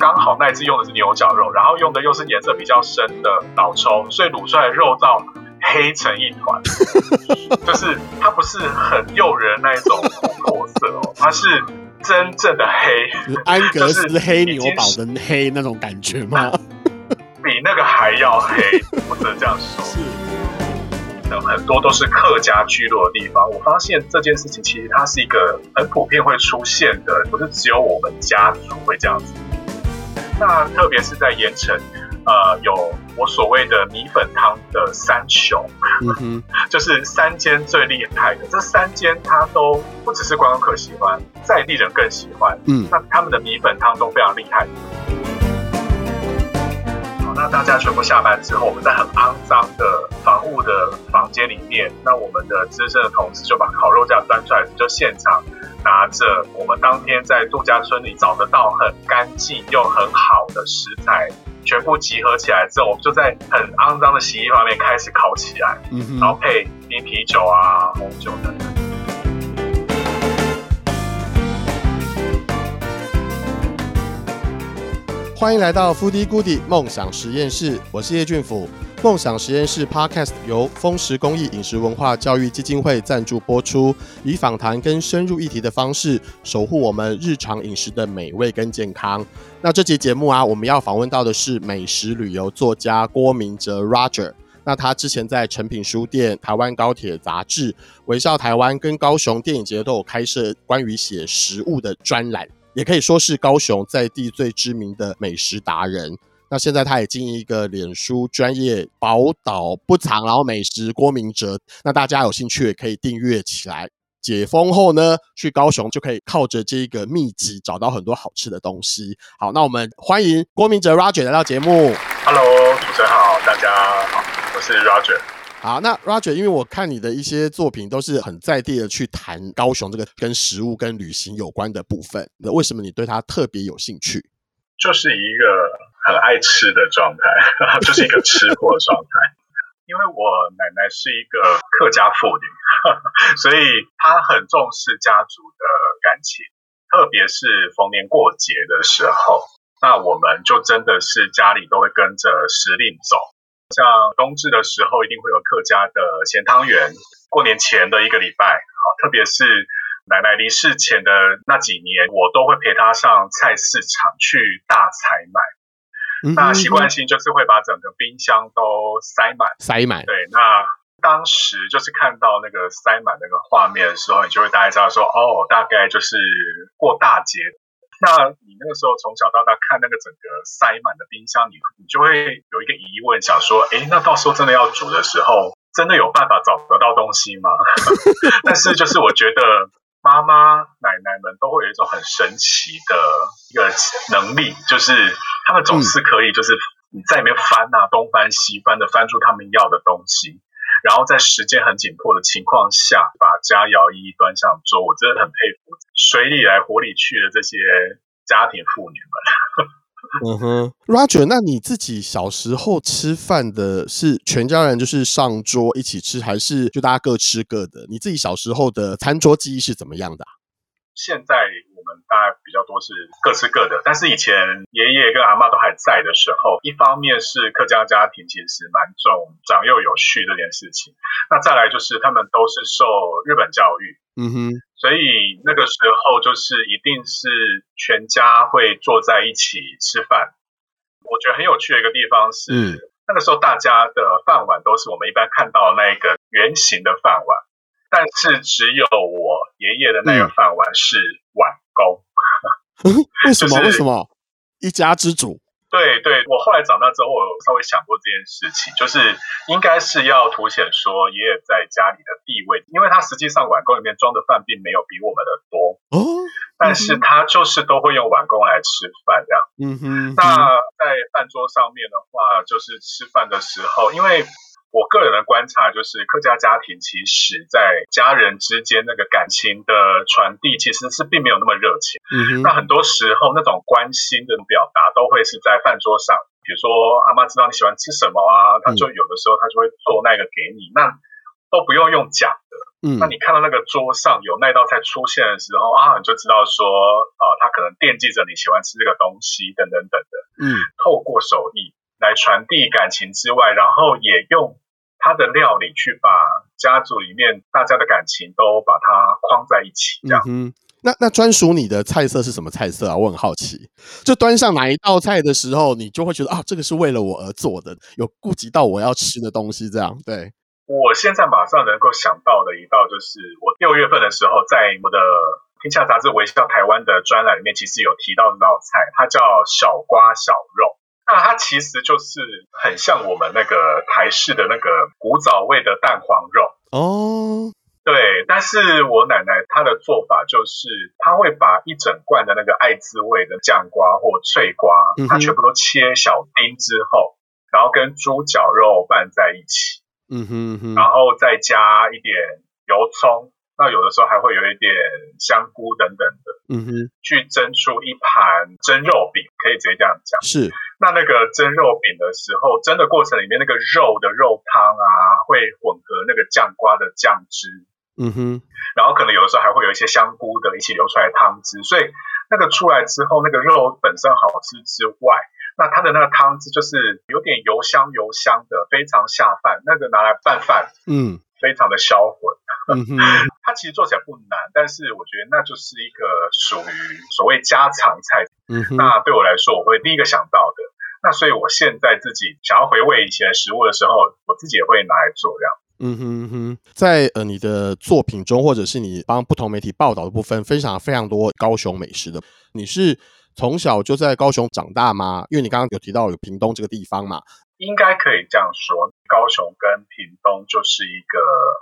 刚好那一次用的是牛角肉，然后用的又是颜色比较深的老抽，所以卤出来的肉燥黑成一团，就是它不是很诱人那一种琥珀色哦，它是真正的黑，安格斯黑牛堡的黑那种感觉吗？比那个还要黑，不能这样说。是，很多都是客家聚落的地方。我发现这件事情其实它是一个很普遍会出现的，不是只有我们家族会这样子。那特别是在盐城，呃，有我所谓的米粉汤的三雄，嗯哼，就是三间最厉害的。这三间它都不只是观光客喜欢，在地人更喜欢。嗯，那他们的米粉汤都非常厉害。那大家全部下班之后，我们在很肮脏的房屋的房间里面，那我们的资深的同事就把烤肉架端出来，就现场拿着我们当天在度假村里找得到很干净又很好的食材，全部集合起来之后，我们就在很肮脏的洗衣房里面开始烤起来，然后配冰啤酒啊、红酒等等。欢迎来到 Foodie Goodie 梦想实验室，我是叶俊甫。梦想实验室 Podcast 由灃食公益饮食文化教育基金会赞助播出，以访谈跟深入议题的方式，守护我们日常饮食的美味跟健康。那这期节目啊，我们要访问到的是美食旅游作家郭明哲 Roger。那他之前在诚品书店、台湾高铁杂志、微笑台湾跟高雄电影节都有开设关于写食物的专栏。也可以说是高雄在地最知名的美食达人。那现在他也经营一个脸书专业“宝岛不藏”，然后美食郭明哲。那大家有兴趣也可以订阅起来。解封后呢，去高雄就可以靠着这个秘籍找到很多好吃的东西。好，那我们欢迎郭明哲 Roger 来到节目。Hello，主持人好，大家好，我是 Roger。好，那 Roger，因为我看你的一些作品都是很在地的去谈高雄这个跟食物跟旅行有关的部分，那为什么你对它特别有兴趣？就是一个很爱吃的状态，就是一个吃货的状态。因为我奶奶是一个客家妇女，所以她很重视家族的感情，特别是逢年过节的时候，那我们就真的是家里都会跟着时令走。像冬至的时候，一定会有客家的咸汤圆。过年前的一个礼拜，好，特别是奶奶离世前的那几年，我都会陪她上菜市场去大采买。那习惯性就是会把整个冰箱都塞满，塞满。对，那当时就是看到那个塞满那个画面的时候，你就会大概知道说，哦，大概就是过大节。那你那个时候从小到大看那个整个塞满的冰箱，你你就会有一个疑问，想说，哎，那到时候真的要煮的时候，真的有办法找得到东西吗？但是就是我觉得妈妈奶奶们都会有一种很神奇的一个能力，就是他们总是可以，就是你在里面翻啊，东翻西翻的翻出他们要的东西。然后在时间很紧迫的情况下，把佳肴一一端上桌，我真的很佩服水里来火里去的这些家庭妇女们。嗯哼，Roger，那你自己小时候吃饭的是全家人就是上桌一起吃，还是就大家各吃各的？你自己小时候的餐桌记忆是怎么样的啊？现在。大概比较多是各吃各的，但是以前爷爷跟阿妈都还在的时候，一方面是客家家庭其实蛮重长幼有序这件事情，那再来就是他们都是受日本教育，嗯哼，所以那个时候就是一定是全家会坐在一起吃饭。我觉得很有趣的一个地方是，嗯、那个时候大家的饭碗都是我们一般看到的那个圆形的饭碗，但是只有我爷爷的那个饭碗是碗。嗯，为什么？就是、为什么？一家之主。对对，我后来长大之后，我有稍微想过这件事情，就是应该是要凸显说爷爷在家里的地位，因为他实际上碗公里面装的饭并没有比我们的多哦，但是他就是都会用碗公来吃饭这样。嗯哼，那在饭桌上面的话，就是吃饭的时候，因为。我个人的观察就是，客家家庭其实，在家人之间那个感情的传递，其实是并没有那么热情。嗯。那很多时候，那种关心的表达，都会是在饭桌上。比如说，阿妈知道你喜欢吃什么啊，他就有的时候他就会做那个给你。那都不用用讲的，嗯，那你看到那个桌上有那道菜出现的时候啊，你就知道说啊，他可能惦记着你喜欢吃这个东西，等等等等的。嗯，透过手艺来传递感情之外，然后也用他的料理去把家族里面大家的感情都把它框在一起，这样。嗯那那专属你的菜色是什么菜色啊？我很好奇。就端上哪一道菜的时候，你就会觉得啊，这个是为了我而做的，有顾及到我要吃的东西，这样对。我现在马上能够想到的一道，就是我六月份的时候，在我的《天下杂志微笑台湾》的专栏里面，其实有提到这道菜，它叫小瓜小肉。那它其实就是很像我们那个台式的那个古早味的蛋黄肉。哦。对，但是我奶奶她的做法就是，她会把一整罐的那个爱滋味的酱瓜或脆瓜，它全部都切小丁之后，然后跟猪脚肉拌在一起，嗯哼，然后再加一点油葱，那有的时候还会有一点香菇等等的，嗯哼，去蒸出一盘蒸肉饼，可以直接这样讲。是，那那个蒸肉饼的时候，蒸的过程里面那个肉的肉汤啊，会混合那个酱瓜的酱汁。嗯哼，然后可能有的时候还会有一些香菇的一起流出来汤汁，所以那个出来之后，那个肉本身好吃之外，那它的那个汤汁就是有点油香油香的，非常下饭。那个拿来拌饭，嗯，非常的销魂。嗯哼，它其实做起来不难，但是我觉得那就是一个属于所谓家常菜。嗯哼，那对我来说，我会第一个想到的。那所以我现在自己想要回味以前食物的时候，我自己也会拿来做这样。嗯哼哼，在呃你的作品中，或者是你帮不同媒体报道的部分，分享了非常多高雄美食的。你是从小就在高雄长大吗？因为你刚刚有提到有屏东这个地方嘛，应该可以这样说，高雄跟屏东就是一个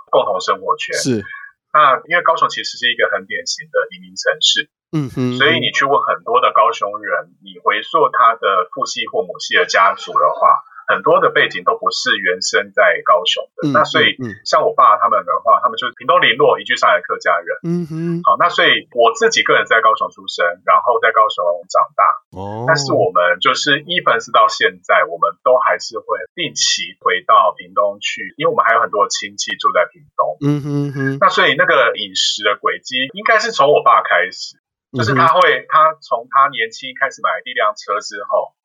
共同生活圈。是，那因为高雄其实是一个很典型的移民城市，嗯哼，所以你去问很多的高雄人，你回溯他的父系或母系的家族的话。很多的背景都不是原生在高雄的，嗯、那所以、嗯、像我爸他们的话，他们就是屏东林落移居上来客家人。嗯哼，好，那所以我自己个人在高雄出生，然后在高雄长大。哦，但是我们就是 even 是到现在，我们都还是会定期回到屏东去，因为我们还有很多亲戚住在屏东。嗯哼哼，那所以那个饮食的轨迹应该是从我爸开始，就是他会，他从他年轻开始买第一辆车之后。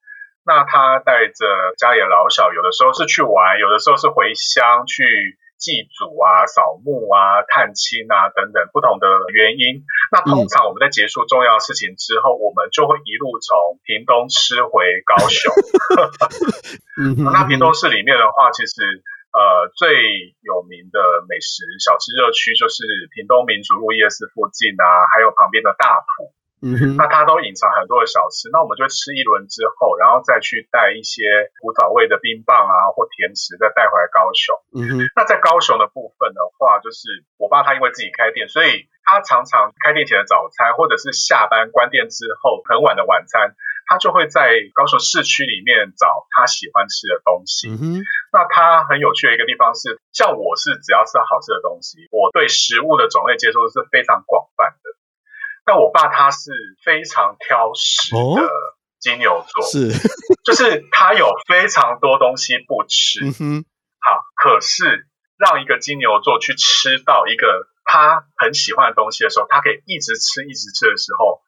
那他带着家里的老小，有的时候是去玩，有的时候是回乡去祭祖啊、扫墓啊、探亲啊等等不同的原因。那通常我们在结束重要事情之后，嗯、我们就会一路从屏东吃回高雄。那屏东市里面的话，其实呃最有名的美食小吃热区就是屏东民族路夜市附近啊，还有旁边的大埔。嗯哼，那它都隐藏很多的小吃，那我们就吃一轮之后，然后再去带一些古早味的冰棒啊或甜食，再带回来高雄。嗯哼，那在高雄的部分的话，就是我爸他因为自己开店，所以他常常开店前的早餐，或者是下班关店之后很晚的晚餐，他就会在高雄市区里面找他喜欢吃的东西。嗯哼，那他很有趣的一个地方是，像我是只要吃到好吃的东西，我对食物的种类接受是非常广泛的。但我爸他是非常挑食的金牛座，哦、是，就是他有非常多东西不吃。好，可是让一个金牛座去吃到一个他很喜欢的东西的时候，他可以一直吃一直吃的时候，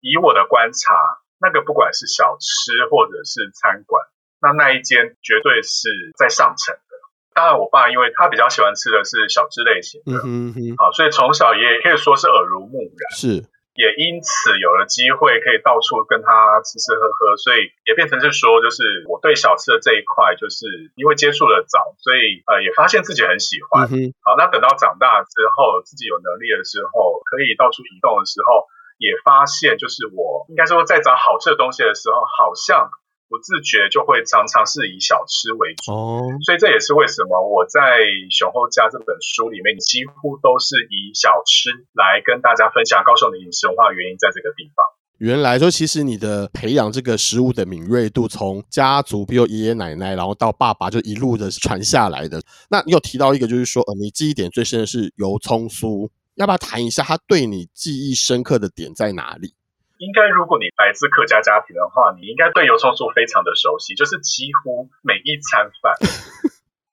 以我的观察，那个不管是小吃或者是餐馆，那那一间绝对是在上层的。当然，我爸因为他比较喜欢吃的是小吃类型的，嗯哼，好，所以从小也可以说是耳濡目染。是。也因此有了机会可以到处跟他吃吃喝喝，所以也变成是说，就是我对小吃的这一块，就是因为接触的早，所以呃也发现自己很喜欢。嗯、好，那等到长大之后，自己有能力的时候，可以到处移动的时候，也发现就是我应该说在找好吃的东西的时候，好像。不自觉就会常常是以小吃为主，哦，所以这也是为什么我在《熊厚家》这本书里面几乎都是以小吃来跟大家分享高雄的饮食文化原因，在这个地方。原来说，其实你的培养这个食物的敏锐度，从家族，比如爷爷奶奶，然后到爸爸，就一路的传下来的。那你有提到一个，就是说，呃，你记忆点最深的是油葱酥，要不要谈一下它对你记忆深刻的点在哪里？应该，如果你来自客家家庭的话，你应该对油葱酥非常的熟悉，就是几乎每一餐饭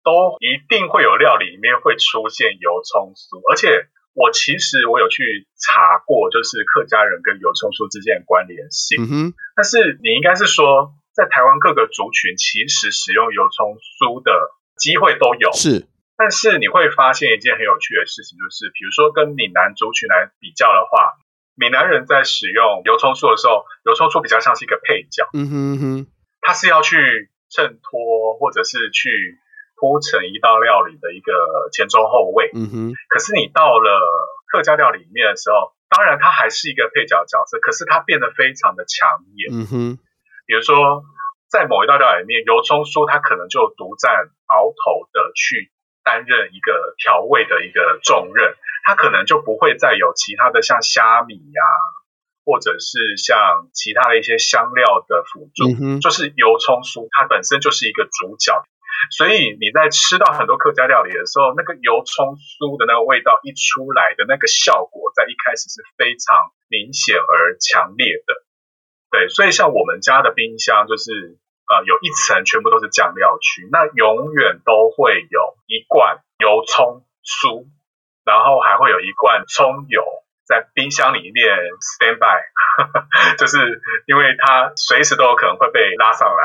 都一定会有料理里面会出现油葱酥，而且我其实我有去查过，就是客家人跟油葱酥之间的关联性。嗯哼，但是你应该是说，在台湾各个族群其实使用油葱酥的机会都有。是，但是你会发现一件很有趣的事情，就是比如说跟闽南族群来比较的话。闽南人在使用油葱酥的时候，油葱酥比较像是一个配角，嗯哼嗯哼，它是要去衬托或者是去铺成一道料理的一个前中后味，嗯哼。可是你到了客家料理里面的时候，当然它还是一个配角角色，可是它变得非常的抢眼，嗯哼。比如说在某一道料理里面，油葱酥它可能就独占鳌头的去担任一个调味的一个重任。它可能就不会再有其他的像虾米呀、啊，或者是像其他的一些香料的辅助，嗯、就是油葱酥它本身就是一个主角，所以你在吃到很多客家料理的时候，那个油葱酥的那个味道一出来的那个效果，在一开始是非常明显而强烈的。对，所以像我们家的冰箱就是呃有一层全部都是酱料区，那永远都会有一罐油葱酥。然后还会有一罐葱油在冰箱里面 stand by，就是因为它随时都有可能会被拉上来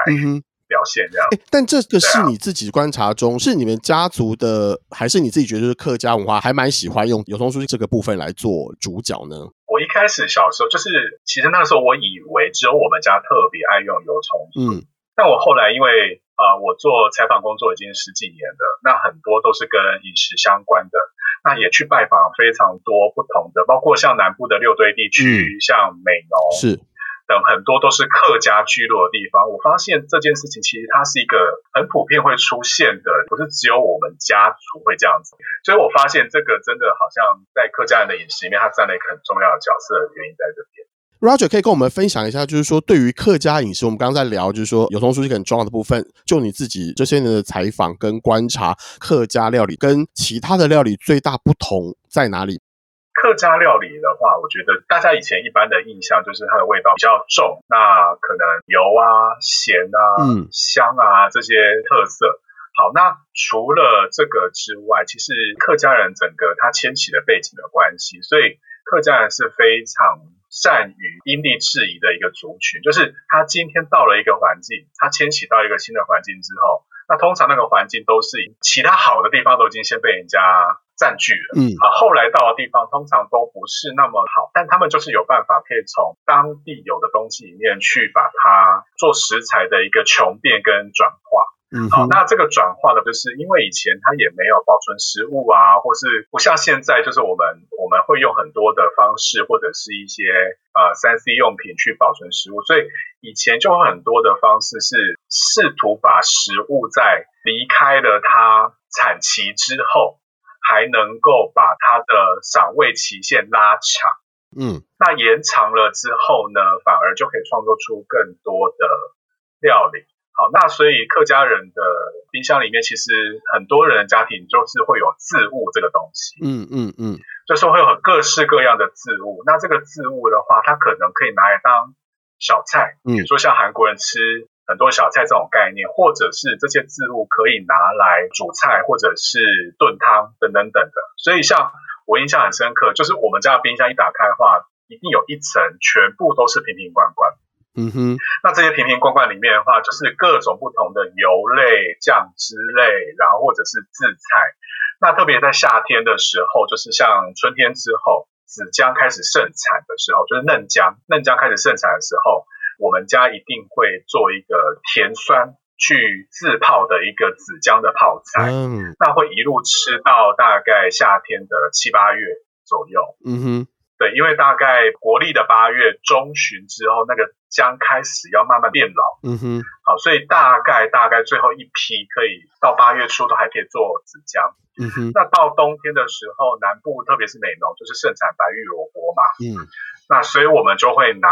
表现这样。但这个是你自己观察中，是你们家族的，还是你自己觉得是客家文化还蛮喜欢用油葱酥这个部分来做主角呢？我一开始小时候就是，其实那个时候我以为只有我们家特别爱用油葱酥，嗯，但我后来因为啊、呃，我做采访工作已经十几年了，那很多都是跟饮食相关的。那也去拜访非常多不同的，包括像南部的六堆地区，嗯、像美浓是等很多都是客家居落的地方。我发现这件事情其实它是一个很普遍会出现的，不是只有我们家族会这样子。所以我发现这个真的好像在客家人的饮食里面，它占了一个很重要的角色的原因在这边。Roger 可以跟我们分享一下，就是说对于客家饮食，我们刚刚在聊，就是说有同书是很重要的部分。就你自己这些年的采访跟观察，客家料理跟其他的料理最大不同在哪里？客家料理的话，我觉得大家以前一般的印象就是它的味道比较重，那可能油啊、咸啊、嗯、香啊这些特色。好，那除了这个之外，其实客家人整个他迁徙的背景的关系，所以客家人是非常。善于因地制宜的一个族群，就是他今天到了一个环境，他迁徙到一个新的环境之后，那通常那个环境都是其他好的地方都已经先被人家占据了，嗯，啊，后来到的地方通常都不是那么好，但他们就是有办法可以从当地有的东西里面去把它做食材的一个穷变跟转化。嗯，好，那这个转化的，就是因为以前它也没有保存食物啊，或是不像现在，就是我们我们会用很多的方式，或者是一些呃三 C 用品去保存食物，所以以前就有很多的方式是试图把食物在离开了它产期之后，还能够把它的赏味期限拉长。嗯，那延长了之后呢，反而就可以创作出更多的料理。好，那所以客家人的冰箱里面，其实很多人的家庭就是会有渍物这个东西。嗯嗯嗯，就是会有各式各样的渍物。那这个渍物的话，它可能可以拿来当小菜，比如说像韩国人吃很多小菜这种概念，或者是这些渍物可以拿来煮菜，或者是炖汤等等等的。所以像我印象很深刻，就是我们家的冰箱一打开的话，一定有一层全部都是瓶瓶罐罐。嗯哼，那这些瓶瓶罐罐里面的话，就是各种不同的油类、酱汁类，然后或者是制菜。那特别在夏天的时候，就是像春天之后，紫姜开始盛产的时候，就是嫩姜，嫩姜开始盛产的时候，我们家一定会做一个甜酸去自泡的一个紫姜的泡菜。嗯，那会一路吃到大概夏天的七八月左右。嗯哼。对，因为大概国历的八月中旬之后，那个姜开始要慢慢变老。嗯哼。好，所以大概大概最后一批可以到八月初都还可以做紫姜。嗯哼。那到冬天的时候，南部特别是美浓就是盛产白玉萝卜嘛。嗯。那所以我们就会拿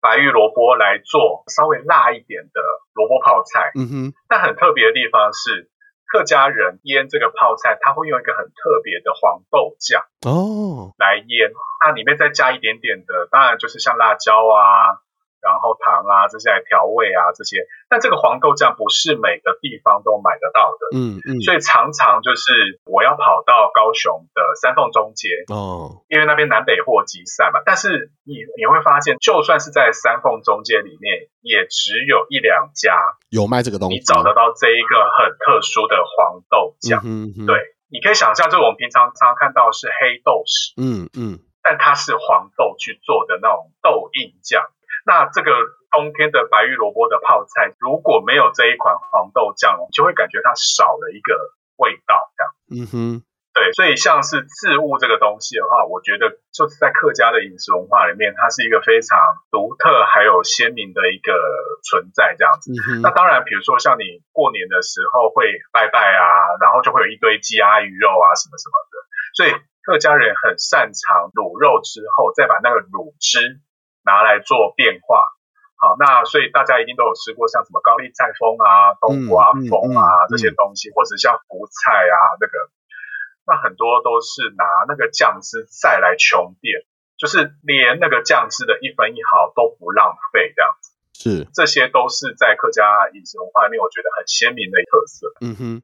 白玉萝卜来做稍微辣一点的萝卜泡菜。嗯哼。但很特别的地方是。客家人腌这个泡菜，他会用一个很特别的黄豆酱哦。来腌，那里面再加一点点的，当然就是像辣椒啊，然后糖啊，啊这些来调味啊这些。但这个黄豆酱不是每个地方都买得到的，嗯嗯，所以常常就是我要跑到高雄的三凤中街哦，因为那边南北货集散嘛。但是你你会发现，就算是在三凤中街里面，也只有一两家有卖这个东西，你找得到这一个很特殊的黄豆酱。嗯嗯，对，你可以想象，就我们平常常常看到是黑豆豉，嗯嗯，但它是黄豆去做的那种豆印酱。那这个冬天的白玉萝卜的泡菜，如果没有这一款黄豆酱，就会感觉它少了一个味道，这样。嗯哼。对，所以像是渍物这个东西的话，我觉得就是在客家的饮食文化里面，它是一个非常独特还有鲜明的一个存在这样子。嗯、那当然，比如说像你过年的时候会拜拜啊，然后就会有一堆鸡鸭鱼肉啊什么什么的。所以客家人很擅长卤肉之后，再把那个卤汁拿来做变化。好，那所以大家一定都有吃过像什么高丽菜风啊、冬瓜风啊、嗯嗯嗯、这些东西，或者像福菜啊那个。那很多都是拿那个酱汁再来穷变，就是连那个酱汁的一分一毫都不浪费，这样子。是，这些都是在客家饮食文化里面，我觉得很鲜明的特色。嗯哼。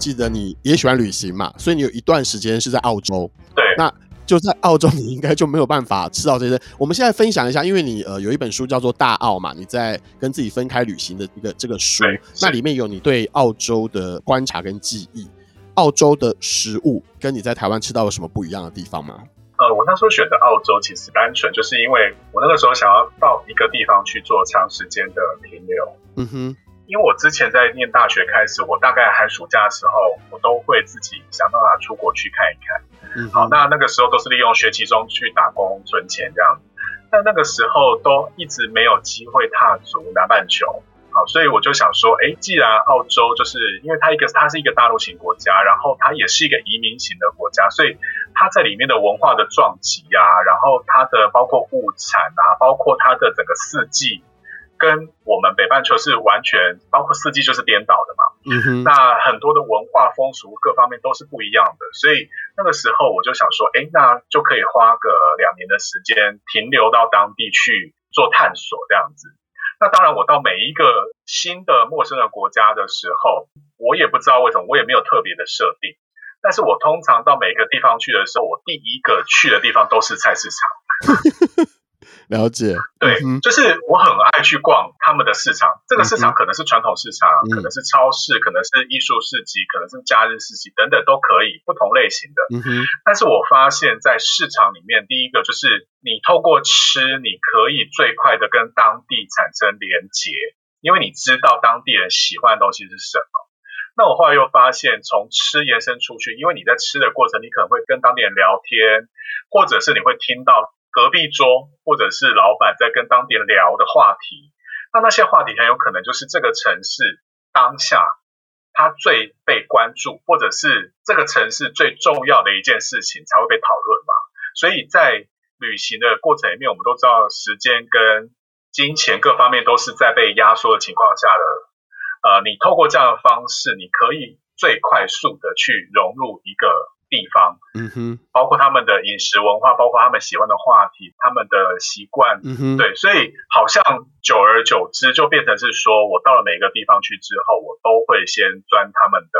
记得你也喜欢旅行嘛，所以你有一段时间是在澳洲。对。那。就在澳洲，你应该就没有办法吃到这些。我们现在分享一下，因为你呃有一本书叫做《大澳》嘛，你在跟自己分开旅行的一个这个书，那里面有你对澳洲的观察跟记忆。澳洲的食物跟你在台湾吃到有什么不一样的地方吗？呃，我那时候选择澳洲，其实单纯就是因为我那个时候想要到一个地方去做长时间的停留。嗯哼。因为我之前在念大学开始，我大概寒暑假的时候，我都会自己想办法出国去看一看。嗯，好，那那个时候都是利用学期中去打工存钱这样子。但那个时候都一直没有机会踏足南半球。好，所以我就想说，哎，既然澳洲就是因为它一个它是一个大陆型国家，然后它也是一个移民型的国家，所以它在里面的文化的撞击啊，然后它的包括物产啊，包括它的整个四季。跟我们北半球是完全包括四季就是颠倒的嘛，嗯哼，那很多的文化风俗各方面都是不一样的，所以那个时候我就想说，哎，那就可以花个两年的时间停留到当地去做探索这样子。那当然，我到每一个新的陌生的国家的时候，我也不知道为什么，我也没有特别的设定，但是我通常到每一个地方去的时候，我第一个去的地方都是菜市场。了解，对，嗯、就是我很爱去逛他们的市场。这个市场可能是传统市场，嗯、可能是超市，可能是艺术市集，可能是假日市集等等都可以，不同类型的。但是我发现，在市场里面，第一个就是你透过吃，你可以最快的跟当地产生连结，因为你知道当地人喜欢的东西是什么。那我后来又发现，从吃延伸出去，因为你在吃的过程，你可能会跟当地人聊天，或者是你会听到。隔壁桌或者是老板在跟当地人聊的话题，那那些话题很有可能就是这个城市当下它最被关注，或者是这个城市最重要的一件事情才会被讨论嘛。所以在旅行的过程里面，我们都知道时间跟金钱各方面都是在被压缩的情况下的。呃，你透过这样的方式，你可以最快速的去融入一个。地方，嗯哼，包括他们的饮食文化，包括他们喜欢的话题，他们的习惯，嗯哼，对，所以好像久而久之就变成是说，我到了每一个地方去之后，我都会先钻他们的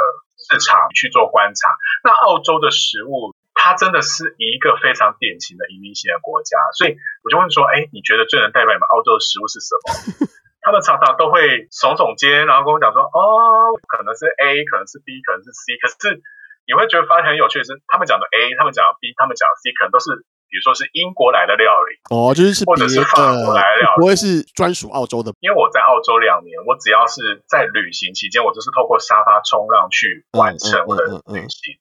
市场去做观察。那澳洲的食物，它真的是一个非常典型的移民型的国家，所以我就问说，哎，你觉得最能代表你们澳洲的食物是什么？他们常常都会耸耸肩，然后跟我讲说，哦，可能是 A，可能是 B，可能是 C，可是。你会觉得发现很有趣的是，他们讲的 A，他们讲的 B，他们讲的 C，可能都是比如说是英国来的料理哦，就是或者是法国来的料理，不会是专属澳洲的。因为我在澳洲两年，我只要是在旅行期间，我就是透过沙发冲浪去完成我的旅行，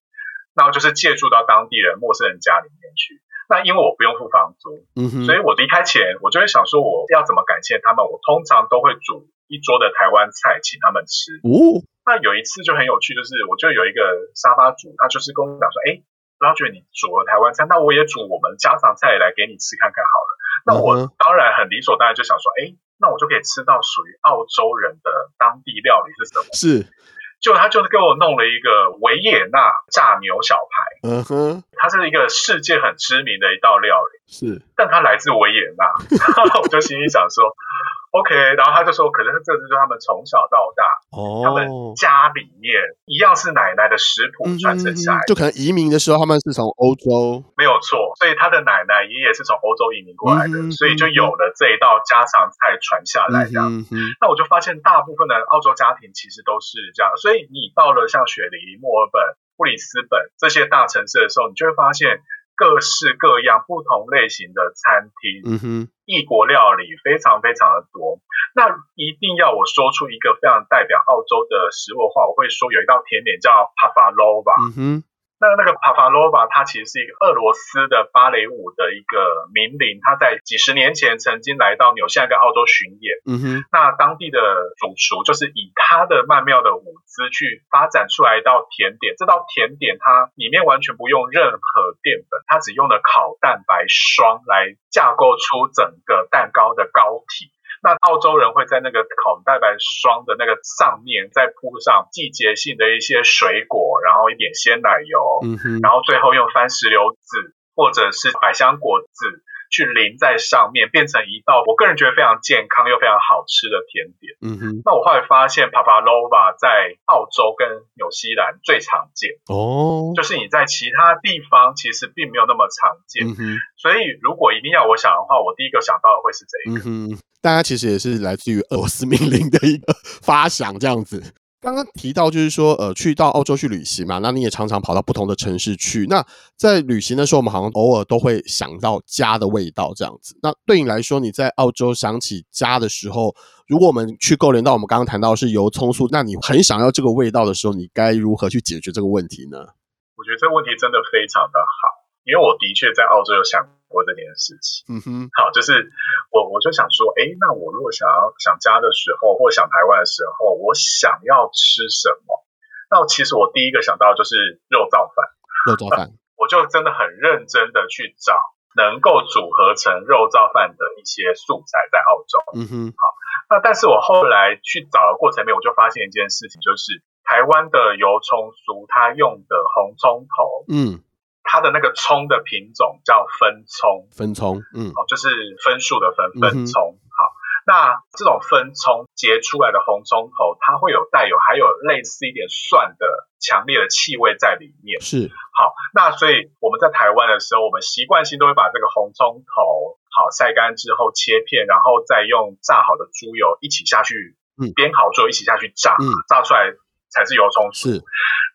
那我就是借住到当地人、陌生人家里面去。那因为我不用付房租，嗯哼，所以我离开前，我就会想说我要怎么感谢他们。我通常都会煮一桌的台湾菜请他们吃。哦。那有一次就很有趣，就是我就有一个沙发主，他就是跟我讲说，哎，然后觉得你煮了台湾菜，那我也煮我们家常菜来给你吃看看好了。那我当然很理所当然就想说，哎，那我就可以吃到属于澳洲人的当地料理是什么？是，就他就是给我弄了一个维也纳炸牛小排，嗯哼，它是一个世界很知名的一道料理，是，但它来自维也纳，我就心里想说。OK，然后他就说，可能是这就是他们从小到大，哦，他们家里面一样是奶奶的食谱传承下来，就可能移民的时候他们是从欧洲，没有错，所以他的奶奶爷爷是从欧洲移民过来的，嗯、所以就有了这一道家常菜传下来这样。嗯、那我就发现大部分的澳洲家庭其实都是这样，所以你到了像雪梨、墨尔本、布里斯本这些大城市的时候，你就会发现。各式各样、不同类型的餐厅，嗯哼，异国料理非常非常的多。那一定要我说出一个非常代表澳洲的食物的话，我会说有一道甜点叫 Pavlova。嗯哼。那那个帕法罗瓦，它其实是一个俄罗斯的芭蕾舞的一个名伶，他在几十年前曾经来到纽西兰跟澳洲巡演。嗯哼，那当地的主厨就是以他的曼妙的舞姿去发展出来一道甜点。这道甜点它里面完全不用任何淀粉，它只用了烤蛋白霜来架构出整个蛋糕的膏体。那澳洲人会在那个烤蛋白霜的那个上面再铺上季节性的一些水果，然后一点鲜奶油，嗯哼，然后最后用番石榴籽或者是百香果籽。去淋在上面，变成一道我个人觉得非常健康又非常好吃的甜点。嗯哼。那我后来发现 p a p a l o v a 在澳洲跟纽西兰最常见。哦。就是你在其他地方其实并没有那么常见。嗯哼。所以如果一定要我想的话，我第一个想到的会是这一个。嗯哼。大家其实也是来自于俄罗斯命令的一个发想，这样子。刚刚提到就是说，呃，去到澳洲去旅行嘛，那你也常常跑到不同的城市去。那在旅行的时候，我们好像偶尔都会想到家的味道这样子。那对你来说，你在澳洲想起家的时候，如果我们去勾连到我们刚刚谈到的是油葱酥，那你很想要这个味道的时候，你该如何去解决这个问题呢？我觉得这个问题真的非常的好，因为我的确在澳洲有想。过这件事情，嗯哼，好，就是我我就想说，哎，那我如果想要想家的时候，或想台湾的时候，我想要吃什么？那其实我第一个想到就是肉燥饭，肉燥饭，我就真的很认真的去找能够组合成肉燥饭的一些素材在澳洲，嗯哼，好，那但是我后来去找的过程里面，我就发现一件事情，就是台湾的油葱酥，它用的红葱头，嗯。它的那个葱的品种叫分葱，分葱，嗯，哦，就是分数的分分葱。嗯、好，那这种分葱结出来的红葱头，它会有带有还有类似一点蒜的强烈的气味在里面。是，好，那所以我们在台湾的时候，我们习惯性都会把这个红葱头好晒干之后切片，然后再用炸好的猪油一起下去，嗯，煸好之后一起下去炸，嗯，炸出来。才是油葱酥。是，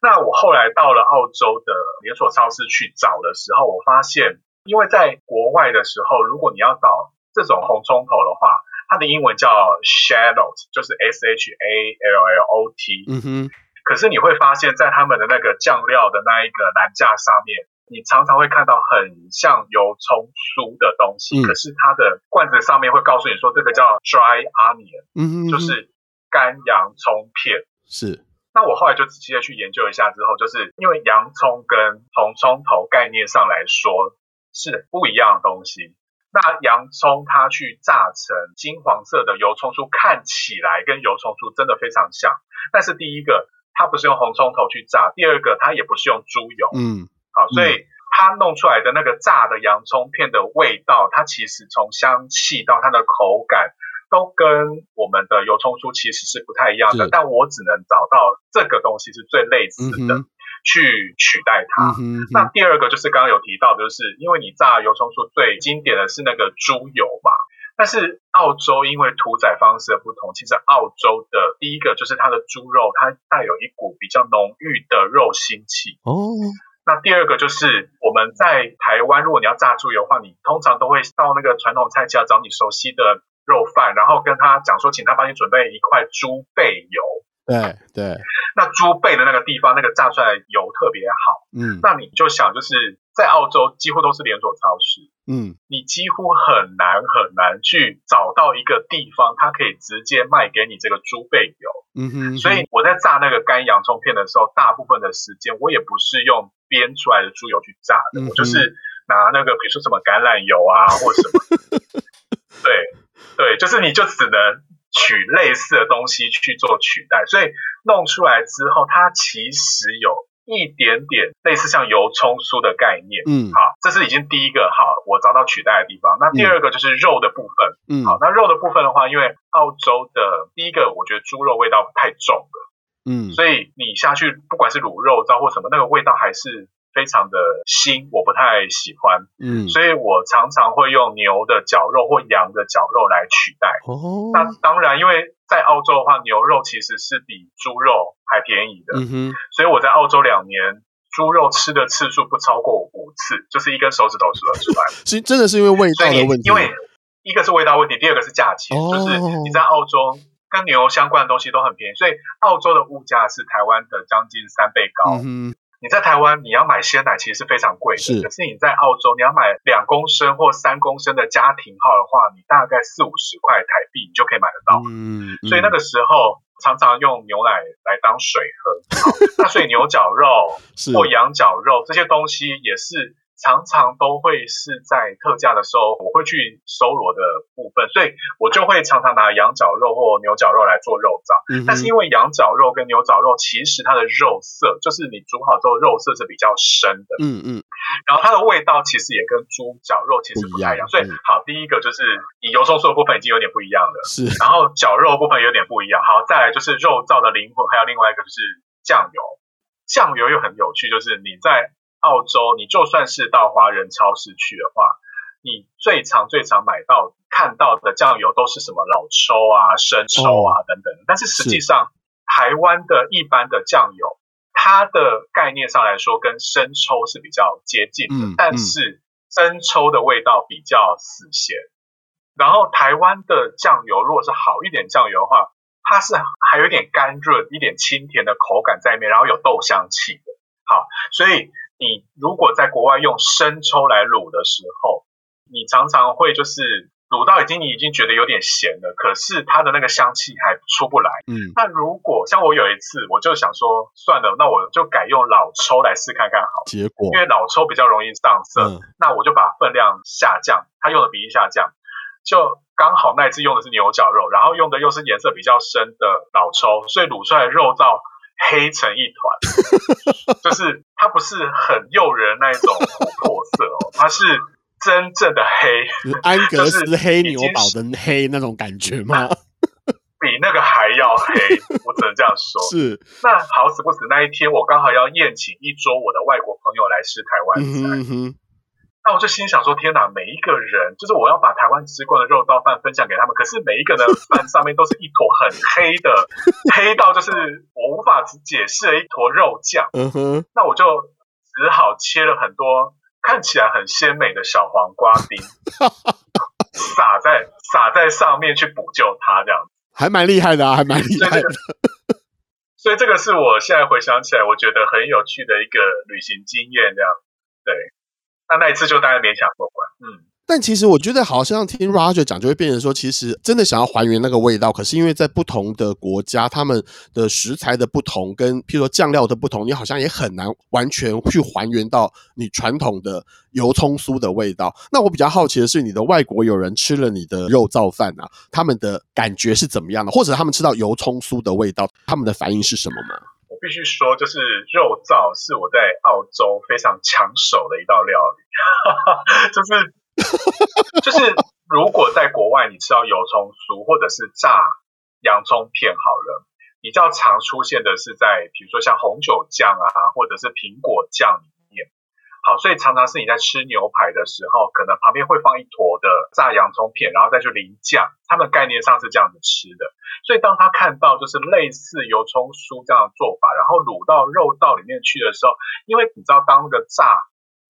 那我后来到了澳洲的连锁超市去找的时候，我发现，因为在国外的时候，如果你要找这种红葱头的话，它的英文叫 shallot，就是 S H A L L O T。嗯哼。可是你会发现在他们的那个酱料的那一个栏架上面，你常常会看到很像油葱酥的东西，嗯、可是它的罐子上面会告诉你说这个叫 dry onion，嗯哼，就是干洋葱片。是。那我后来就仔细的去研究一下之后，就是因为洋葱跟红葱头概念上来说是不一样的东西。那洋葱它去炸成金黄色的油葱酥，看起来跟油葱酥真的非常像。但是第一个，它不是用红葱头去炸；第二个，它也不是用猪油。嗯，好，所以它弄出来的那个炸的洋葱片的味道，它其实从香气到它的口感。都跟我们的油葱酥其实是不太一样的，但我只能找到这个东西是最类似的，去取代它。那第二个就是刚刚有提到的，就是因为你炸油葱酥最经典的是那个猪油嘛，但是澳洲因为屠宰方式的不同，其实澳洲的第一个就是它的猪肉，它带有一股比较浓郁的肉腥气。哦，那第二个就是我们在台湾，如果你要炸猪油的话，你通常都会到那个传统菜市场找你熟悉的。肉饭，然后跟他讲说，请他帮你准备一块猪背油。对对。那猪背的那个地方，那个炸出来的油特别好。嗯。那你就想，就是在澳洲几乎都是连锁超市。嗯。你几乎很难很难去找到一个地方，它可以直接卖给你这个猪背油。嗯哼，嗯哼。所以我在炸那个干洋葱片的时候，大部分的时间我也不是用煸出来的猪油去炸的，嗯、我就是拿那个比如说什么橄榄油啊，或什么。对。对，就是你就只能取类似的东西去做取代，所以弄出来之后，它其实有。一点点类似像油葱酥的概念，嗯，好，这是已经第一个好，我找到取代的地方。那第二个就是肉的部分，嗯，好，那肉的部分的话，因为澳洲的第一个，我觉得猪肉味道太重了，嗯，所以你下去不管是卤肉糟或什么，那个味道还是非常的腥，我不太喜欢，嗯，所以我常常会用牛的绞肉或羊的绞肉来取代。哦，那当然，因为在澳洲的话，牛肉其实是比猪肉还便宜的，嗯哼，所以我在澳洲两年，猪肉吃的次数不超过五次，就是一根手指头数得出来。其实真的是因为味道的问题，因为一个是味道问题，第二个是价钱，哦、就是你在澳洲跟牛相关的东西都很便宜，所以澳洲的物价是台湾的将近三倍高。嗯哼你在台湾，你要买鲜奶其实是非常贵的。是，可是你在澳洲，你要买两公升或三公升的家庭号的话，你大概四五十块台币，你就可以买得到。嗯，所以那个时候常常用牛奶来当水喝。那所以牛角肉 或羊角肉这些东西也是。常常都会是在特价的时候，我会去搜罗的部分，所以我就会常常拿羊角肉或牛角肉来做肉燥。嗯、但是因为羊角肉跟牛角肉，其实它的肉色就是你煮好之后肉色是比较深的。嗯嗯。然后它的味道其实也跟猪脚肉其实不太一样。一样所以好，第一个就是你油松素的部分已经有点不一样了。是。然后绞肉部分有点不一样。好，再来就是肉燥的灵魂，还有另外一个就是酱油。酱油又很有趣，就是你在。澳洲，你就算是到华人超市去的话，你最常最常买到看到的酱油都是什么老抽啊、生抽啊等等。但是实际上，台湾的一般的酱油，它的概念上来说跟生抽是比较接近的，但是生抽的味道比较死咸。然后台湾的酱油如果是好一点酱油的话，它是还有一点甘润、一点清甜的口感在里面，然后有豆香气的。好，所以。你如果在国外用生抽来卤的时候，你常常会就是卤到已经你已经觉得有点咸了，可是它的那个香气还出不来。嗯，那如果像我有一次，我就想说算了，那我就改用老抽来试看看好了。结果因为老抽比较容易上色，嗯、那我就把分量下降，它用的比例下降，就刚好那一次用的是牛角肉，然后用的又是颜色比较深的老抽，所以卤出来的肉燥。黑成一团，就是它不是很诱人那一种琥珀色哦，它是真正的黑，安格斯黑牛堡的黑那种感觉吗？比那个还要黑，我只能这样说。是，那好死不死那一天，我刚好要宴请一桌我的外国朋友来吃台湾菜。嗯哼那我就心想说：天哪，每一个人就是我要把台湾吃惯的肉燥饭分享给他们，可是每一个人饭上面都是一坨很黑的，黑到就是我无法解释的一坨肉酱。嗯哼，那我就只好切了很多看起来很鲜美的小黄瓜丁，撒在撒在上面去补救它，这样还蛮厉害的啊，还蛮厉害的。所以这个是我现在回想起来，我觉得很有趣的一个旅行经验，这样对。那那一次就大概勉强过关，嗯。但其实我觉得好像听 Roger 讲，就会变成说，其实真的想要还原那个味道，可是因为在不同的国家，他们的食材的不同，跟譬如说酱料的不同，你好像也很难完全去还原到你传统的油葱酥的味道。那我比较好奇的是，你的外国友人吃了你的肉燥饭啊，他们的感觉是怎么样的？或者他们吃到油葱酥的味道，他们的反应是什么吗？必须说，就是肉燥是我在澳洲非常抢手的一道料理，就是。就是如果在国外你吃到油葱酥或者是炸洋葱片好了，比较常出现的是在比如说像红酒酱啊，或者是苹果酱里。好，所以常常是你在吃牛排的时候，可能旁边会放一坨的炸洋葱片，然后再去淋酱。他们概念上是这样子吃的。所以当他看到就是类似油葱酥这样的做法，然后卤到肉道里面去的时候，因为你知道当那个炸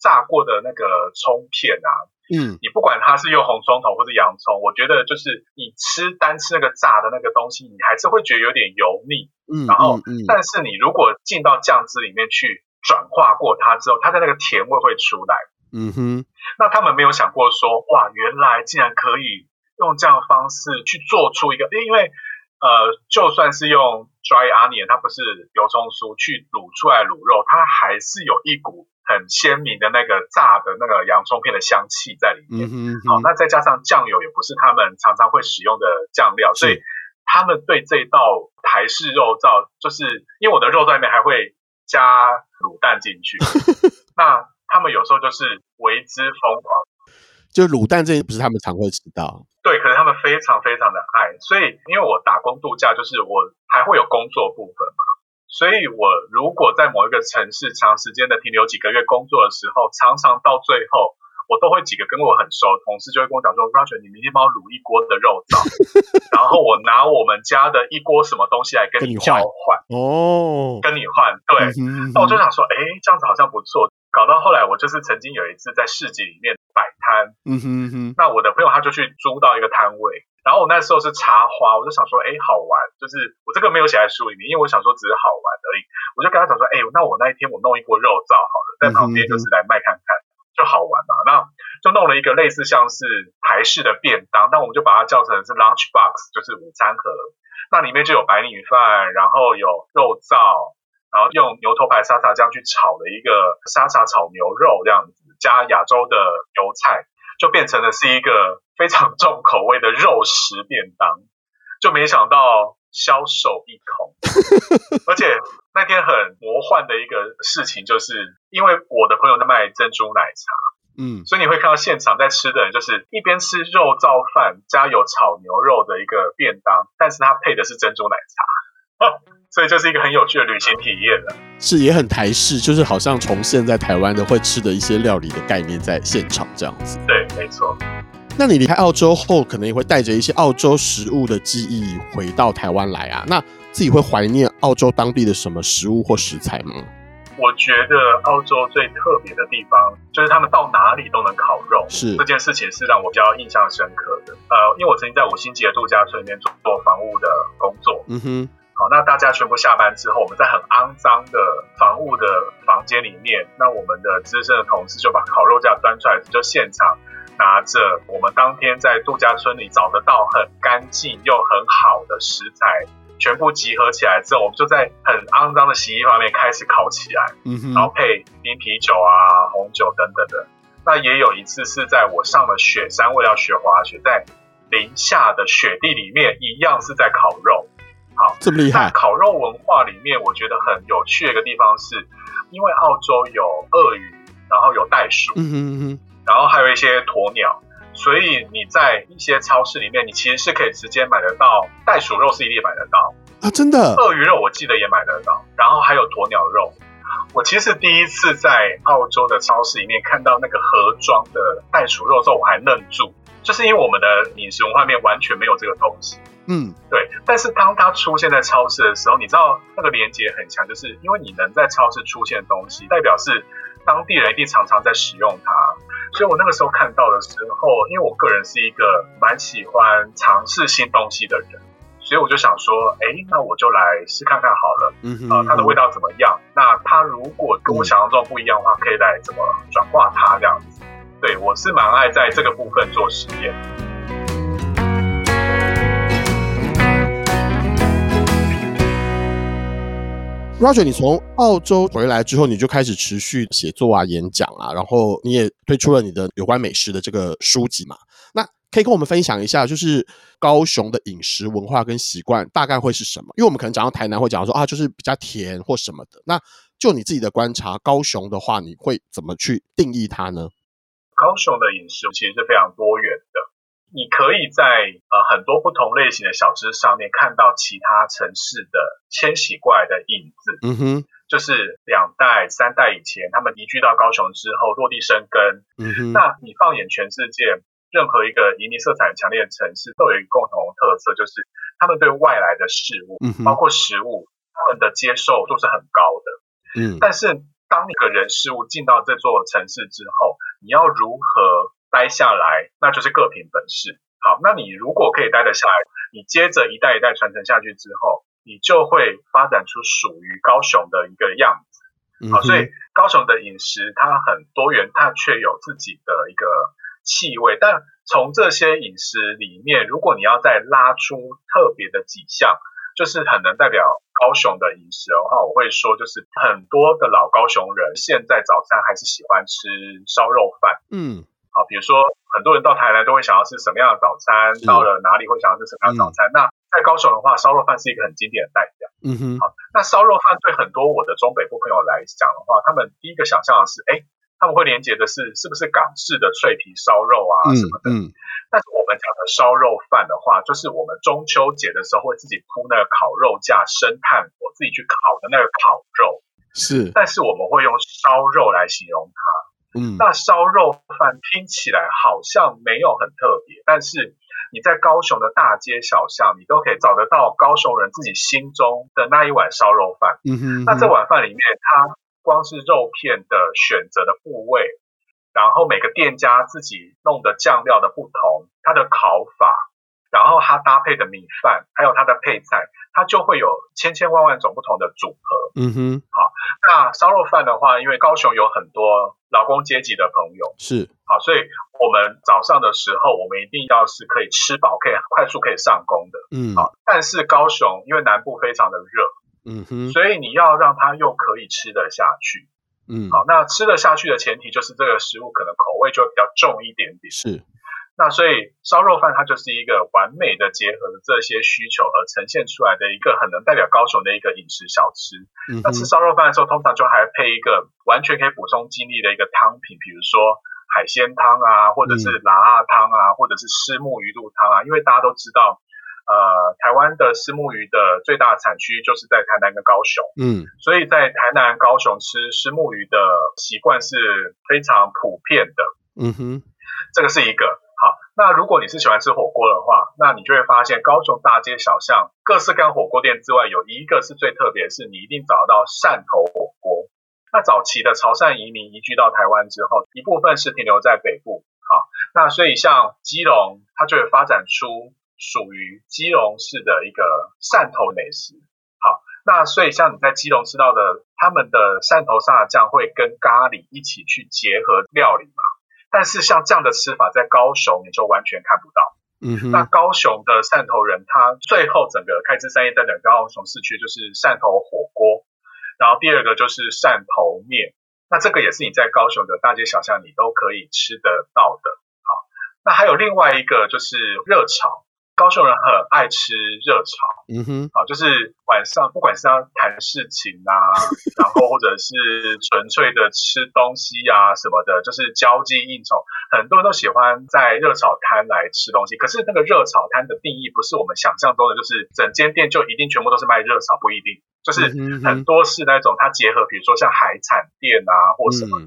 炸过的那个葱片啊。嗯，你不管它是用红葱头或是洋葱，我觉得就是你吃单吃那个炸的那个东西，你还是会觉得有点油腻。嗯，然后，嗯嗯、但是你如果进到酱汁里面去转化过它之后，它的那个甜味会出来。嗯哼，那他们没有想过说，哇，原来竟然可以用这样的方式去做出一个，因为呃，就算是用 dry onion，它不是油葱酥去卤出来卤肉，它还是有一股。很鲜明的那个炸的那个洋葱片的香气在里面，嗯哼嗯哼，好，那再加上酱油也不是他们常常会使用的酱料，所以他们对这道台式肉燥，就是因为我的肉在里面还会加卤蛋进去，那他们有时候就是为之疯狂。就卤蛋这不是他们常会吃到，对，可是他们非常非常的爱，所以因为我打工度假，就是我还会有工作部分嘛，所以我如果在某一个城市长时间的停留几个月工作的时候，常常到最后。我都会几个跟我很熟的同事就会跟我讲说，Roger，你明天帮我卤一锅的肉燥，然后我拿我们家的一锅什么东西来跟你交换。哦，跟你换，对，嗯哼嗯哼，那我就想说，哎，这样子好像不错。搞到后来，我就是曾经有一次在市集里面摆摊，嗯哼嗯哼，那我的朋友他就去租到一个摊位，然后我那时候是插花，我就想说，哎，好玩，就是我这个没有写在书里面，因为我想说只是好玩而已，我就跟他讲说，哎，那我那一天我弄一锅肉燥好了，在旁边就是来卖看看。就好玩嘛，那就弄了一个类似像是台式的便当，那我们就把它叫成是 lunch box，就是午餐盒。那里面就有白米饭，然后有肉燥，然后用牛头牌沙茶酱去炒了一个沙茶炒牛肉这样子，加亚洲的油菜，就变成了是一个非常重口味的肉食便当。就没想到销售一空，而且。那天很魔幻的一个事情，就是因为我的朋友在卖珍珠奶茶，嗯，所以你会看到现场在吃的人，就是一边吃肉燥饭加有炒牛肉的一个便当，但是它配的是珍珠奶茶，所以就是一个很有趣的旅行体验了。是也很台式，就是好像重现在台湾的会吃的一些料理的概念在现场这样子。对，没错。那你离开澳洲后，可能也会带着一些澳洲食物的记忆回到台湾来啊？那自己会怀念澳洲当地的什么食物或食材吗？我觉得澳洲最特别的地方就是他们到哪里都能烤肉，是这件事情是让我比较印象深刻的。呃，因为我曾经在五星级的度假村里面做做房务的工作，嗯哼，好，那大家全部下班之后，我们在很肮脏的房务的房间里面，那我们的资深的同事就把烤肉架端出来，就现场拿着我们当天在度假村里找得到很干净又很好的食材。全部集合起来之后，我们就在很肮脏的洗衣房里面开始烤起来，嗯哼，然后配冰啤酒啊、红酒等等的。那也有一次是在我上了雪山，为了学滑雪，在零下的雪地里面，一样是在烤肉。好，这么厉害！烤肉文化里面，我觉得很有趣的一个地方是，因为澳洲有鳄鱼，然后有袋鼠，嗯哼嗯哼，然后还有一些鸵鸟。所以你在一些超市里面，你其实是可以直接买得到袋鼠肉，是一定买得到啊！真的，鳄鱼肉我记得也买得到，然后还有鸵鸟肉。我其实第一次在澳洲的超市里面看到那个盒装的袋鼠肉之后，我还愣住，就是因为我们的饮食文化里面完全没有这个东西。嗯，对。但是当它出现在超市的时候，你知道那个连接很强，就是因为你能在超市出现的东西，代表是当地人一定常常在使用它。所以我那个时候看到的时候，因为我个人是一个蛮喜欢尝试新东西的人，所以我就想说，哎，那我就来试看看好了。嗯哼，啊，它的味道怎么样？那它如果跟我想象中不一样的话，可以来怎么转化它这样子？对，我是蛮爱在这个部分做实验。Roger，你从澳洲回来之后，你就开始持续写作啊、演讲啊，然后你也推出了你的有关美食的这个书籍嘛？那可以跟我们分享一下，就是高雄的饮食文化跟习惯大概会是什么？因为我们可能讲到台南会讲说啊，就是比较甜或什么的。那就你自己的观察，高雄的话，你会怎么去定义它呢？高雄的饮食其实是非常多元的。你可以在呃很多不同类型的小吃上面看到其他城市的迁徙过来的影子，嗯哼，就是两代三代以前他们移居到高雄之后落地生根，嗯哼，那你放眼全世界，任何一个移民色彩很强烈的城市都有一个共同的特色，就是他们对外来的事物，嗯哼，包括食物，他们的接受度是很高的，嗯，但是当一个人事物进到这座城市之后，你要如何待下来，那就是各凭本事。好，那你如果可以待得下来，你接着一代一代传承下去之后，你就会发展出属于高雄的一个样子。好，所以高雄的饮食它很多元，它却有自己的一个气味。但从这些饮食里面，如果你要再拉出特别的几项，就是很能代表高雄的饮食的话，我会说，就是很多的老高雄人现在早餐还是喜欢吃烧肉饭。嗯。好，比如说很多人到台南都会想要吃什么样的早餐，到了哪里会想要吃什么样的早餐。嗯、那在高雄的话，烧肉饭是一个很经典的代表。嗯哼，好，那烧肉饭对很多我的中北部朋友来讲的话，他们第一个想象的是，哎，他们会连接的是是不是港式的脆皮烧肉啊什么的。嗯，嗯，但是我们讲的烧肉饭的话，就是我们中秋节的时候会自己铺那个烤肉架、生炭火，自己去烤的那个烤肉。是，但是我们会用烧肉来形容它。嗯，那烧肉饭听起来好像没有很特别，但是。你在高雄的大街小巷，你都可以找得到高雄人自己心中的那一碗烧肉饭。嗯哼，嗯哼。那这碗饭里面，它光是肉片的选择的部位，然后每个店家自己弄的酱料的不同，它的烤法，然后它搭配的米饭，还有它的配菜，它就会有千千万万种不同的组合。嗯哼。好，那烧肉饭的话，因为高雄有很多劳工阶级的朋友，是。好，所以。我们早上的时候，我们一定要是可以吃饱，可以快速可以上工的。嗯，好。但是高雄因为南部非常的热，嗯哼，所以你要让它又可以吃得下去。嗯，好。那吃得下去的前提就是这个食物可能口味就会比较重一点点。是。那所以烧肉饭它就是一个完美的结合了这些需求而呈现出来的一个很能代表高雄的一个饮食小吃。嗯，那吃烧肉饭的时候，通常就还配一个完全可以补充精力的一个汤品，比如说。海鲜汤啊，或者是辣鸭汤啊，嗯、或者是虱目鱼肚汤啊，因为大家都知道，呃，台湾的虱目鱼的最大产区就是在台南跟高雄，嗯，所以在台南、高雄吃虱目鱼的习惯是非常普遍的，嗯哼，这个是一个好。那如果你是喜欢吃火锅的话，那你就会发现高雄大街小巷各式各样火锅店之外，有一个是最特别，是你一定找得到汕头火锅。那早期的潮汕移民移居到台湾之后，一部分是停留在北部，好，那所以像基隆，它就会发展出属于基隆市的一个汕头美食，好，那所以像你在基隆吃到的，他们的汕头沙拉酱会跟咖喱一起去结合料理嘛，但是像这样的吃法在高雄你就完全看不到，嗯哼，那高雄的汕头人他最后整个开枝散叶在整个高雄市区就是汕头火锅。然后第二个就是汕头面，那这个也是你在高雄的大街小巷你都可以吃得到的。好，那还有另外一个就是热炒。高雄人很爱吃热炒，嗯哼，好，就是晚上不管是要谈事情啊，然后或者是纯粹的吃东西啊什么的，就是交际应酬，很多人都喜欢在热炒摊来吃东西。可是那个热炒摊的定义不是我们想象中的，就是整间店就一定全部都是卖热炒，不一定，就是很多是那种它结合，比如说像海产店啊或什么的。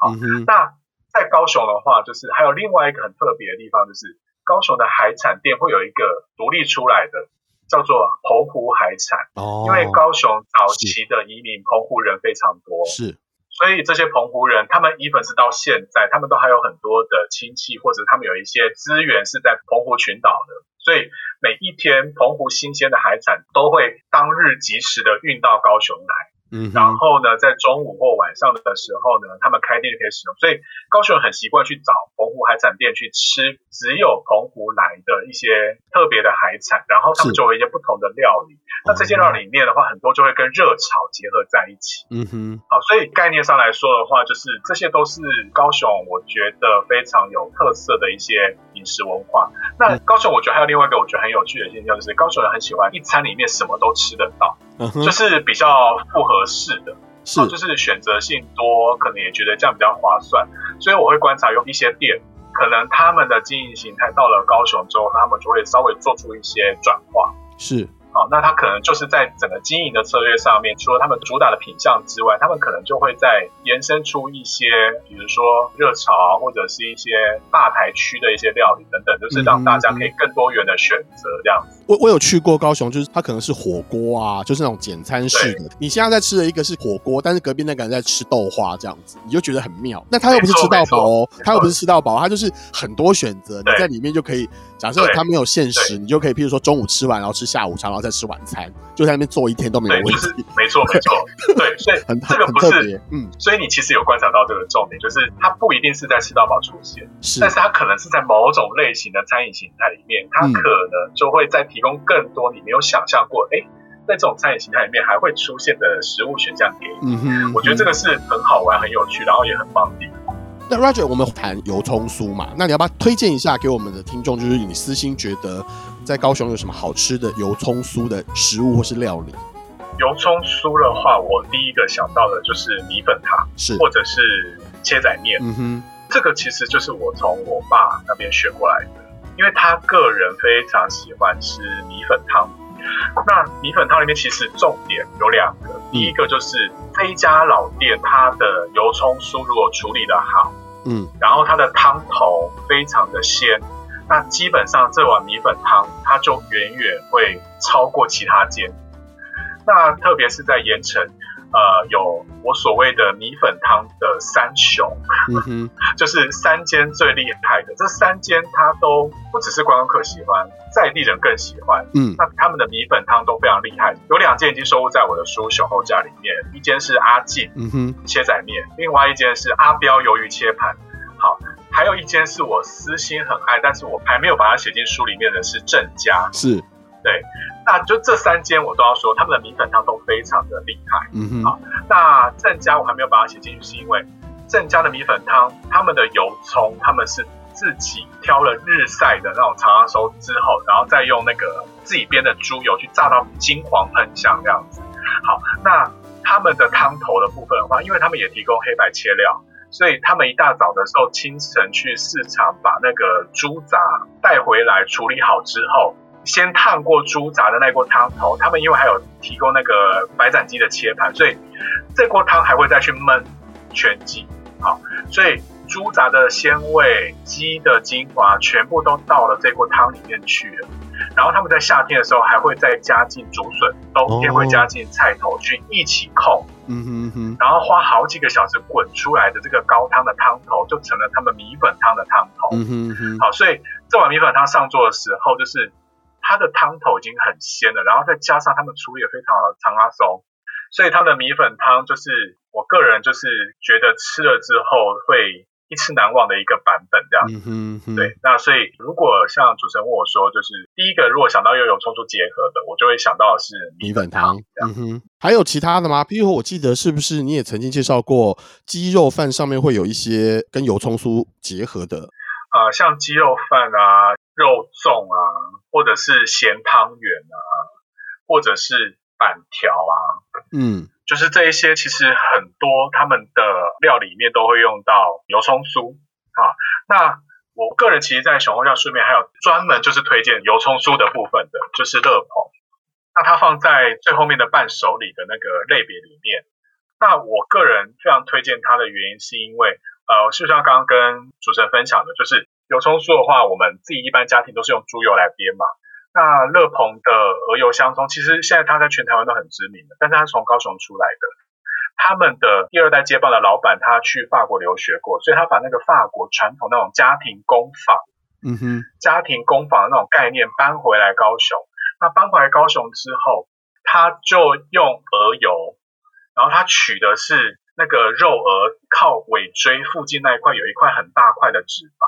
好，那在高雄的话，就是还有另外一个很特别的地方，就是。高雄的海产店会有一个独立出来的，叫做澎湖海产。哦，因为高雄早期的移民澎湖人非常多，是，所以这些澎湖人，他们 even 是到现在，他们都还有很多的亲戚，或者他们有一些资源是在澎湖群岛的，所以每一天澎湖新鲜的海产都会当日及时的运到高雄来。嗯，然后呢，在中午或晚上的时候呢，他们开店就可以使用，所以高雄人很习惯去找澎湖海产店去吃只有澎湖来的一些特别的海产，然后他们就有一些不同的料理。那这些料理里面的话，很多就会跟热炒结合在一起。嗯哼，好，所以概念上来说的话，就是这些都是高雄我觉得非常有特色的一些饮食文化。那高雄我觉得还有另外一个我觉得很有趣的现象，就是高雄人很喜欢一餐里面什么都吃得到。就是比较复合式的，是，就是选择性多，可能也觉得这样比较划算，所以我会观察有一些店，可能他们的经营形态到了高雄之后，他们就会稍微做出一些转化，是。好，那他可能就是在整个经营的策略上面，除了他们主打的品相之外，他们可能就会在延伸出一些，比如说热潮啊，或者是一些大台区的一些料理等等，就是让大家可以更多元的选择这样子。我我有去过高雄，就是它可能是火锅啊，就是那种简餐式的。你现在在吃的一个是火锅，但是隔壁那个人在吃豆花这样子，你就觉得很妙。那他又不是吃到饱哦，他又不是吃到饱，他就是很多选择，你在里面就可以。假设他没有限时，你就可以，譬如说中午吃完，然后吃下午茶，然后再吃晚餐，就在那边坐一天都没有问题。没错，没错，对，所以很这个不是，嗯，所以你其实有观察到这个重点，就是它不一定是在吃到饱出现，是，但是它可能是在某种类型的餐饮形态里面，它可能就会再提供更多你没有想象过，哎，在这种餐饮形态里面还会出现的食物选项给你。嗯哼，我觉得这个是很好玩、很有趣，然后也很方便。那 Roger，我们谈油葱酥嘛，那你要不要推荐一下给我们的听众？就是你私心觉得在高雄有什么好吃的油葱酥的食物或是料理？油葱酥的话，我第一个想到的就是米粉汤，是或者是切仔面。嗯哼，这个其实就是我从我爸那边学过来的，因为他个人非常喜欢吃米粉汤。那米粉汤里面其实重点有两个，第一个就是这一家老店，它的油葱酥如果处理的好，嗯，然后它的汤头非常的鲜，那基本上这碗米粉汤它就远远会超过其他间。那特别是在盐城。呃，有我所谓的米粉汤的三雄，嗯哼，就是三间最厉害的。这三间它都不只是观光客喜欢，在地人更喜欢。嗯，那他们的米粉汤都非常厉害。有两间已经收录在我的书《雄厚家》里面，一间是阿进，嗯哼，切仔面；另外一间是阿彪鱿鱼切盘。好，还有一间是我私心很爱，但是我还没有把它写进书里面的是郑家，是。对，那就这三间我都要说，他们的米粉汤都非常的厉害。嗯哼，好，那郑家我还没有把它写进去，是因为郑家的米粉汤，他们的油葱他们是自己挑了日晒的那种长长熟之后，然后再用那个自己编的猪油去炸到金黄喷香这样子。好，那他们的汤头的部分的话，因为他们也提供黑白切料，所以他们一大早的时候清晨去市场把那个猪杂带回来处理好之后。先烫过猪杂的那锅汤头，他们因为还有提供那个白斩鸡的切盘，所以这锅汤还会再去焖全鸡，好，所以猪杂的鲜味、鸡的精华全部都到了这锅汤里面去了。然后他们在夏天的时候还会再加进竹笋，冬天会加进菜头去一起控，嗯哼哼，然后花好几个小时滚出来的这个高汤的汤头就成了他们米粉汤的汤头，嗯哼哼，好，所以这碗米粉汤上桌的时候就是。它的汤头已经很鲜了，然后再加上他们处理也非常好的长阿松，所以他们的米粉汤就是我个人就是觉得吃了之后会一次难忘的一个版本这样。嗯哼哼。对，那所以如果像主持人问我说，就是第一个如果想到又有葱酥结合的，我就会想到的是米粉汤。嗯哼。还有其他的吗？比如我记得是不是你也曾经介绍过鸡肉饭上面会有一些跟油葱酥结合的？像鸡肉饭啊。肉粽啊，或者是咸汤圆啊，或者是板条啊，嗯，就是这一些，其实很多他们的料里面都会用到油葱酥啊。那我个人其实，在雄厚价书里面还有专门就是推荐油葱酥的部分的，就是乐鹏。那它放在最后面的伴手礼的那个类别里面。那我个人非常推荐它的原因，是因为呃，就像刚刚跟主持人分享的，就是。油葱酥的话，我们自己一般家庭都是用猪油来煸嘛。那乐鹏的鹅油香葱，其实现在它在全台湾都很知名的，但是它是从高雄出来的。他们的第二代接棒的老板，他去法国留学过，所以他把那个法国传统那种家庭工坊，嗯哼，家庭工坊的那种概念搬回来高雄。那搬回来高雄之后，他就用鹅油，然后他取的是那个肉鹅靠尾椎附近那一块有一块很大块的脂肪。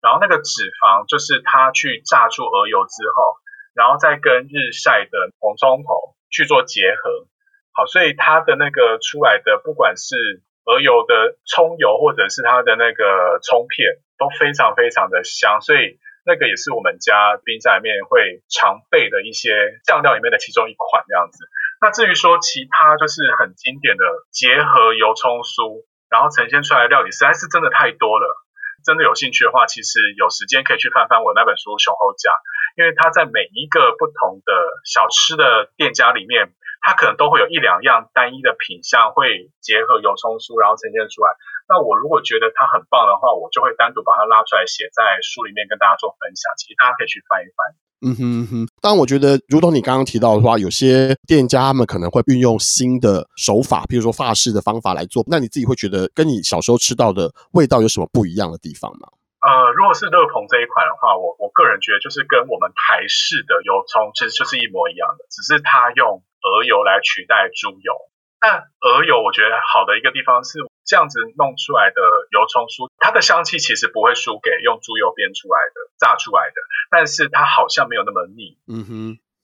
然后那个脂肪就是他去炸出鹅油之后，然后再跟日晒的红葱头去做结合，好，所以它的那个出来的不管是鹅油的葱油或者是它的那个葱片都非常非常的香，所以那个也是我们家冰箱里面会常备的一些酱料里面的其中一款这样子。那至于说其他就是很经典的结合油葱酥，然后呈现出来的料理实在是真的太多了。真的有兴趣的话，其实有时间可以去翻翻我那本书《雄厚讲》，因为它在每一个不同的小吃的店家里面，它可能都会有一两样单一的品相会结合油葱酥，然后呈现出来。那我如果觉得它很棒的话，我就会单独把它拉出来写在书里面跟大家做分享。其实大家可以去翻一翻。嗯哼哼，当然我觉得，如同你刚刚提到的话，有些店家他们可能会运用新的手法，比如说法式的方法来做。那你自己会觉得跟你小时候吃到的味道有什么不一样的地方吗？呃，如果是乐朋这一款的话，我我个人觉得就是跟我们台式的油葱其实就是一模一样的，只是它用鹅油来取代猪油。但鹅油我觉得好的一个地方是。这样子弄出来的油葱酥，它的香气其实不会输给用猪油煸出来的、炸出来的，但是它好像没有那么腻。嗯哼，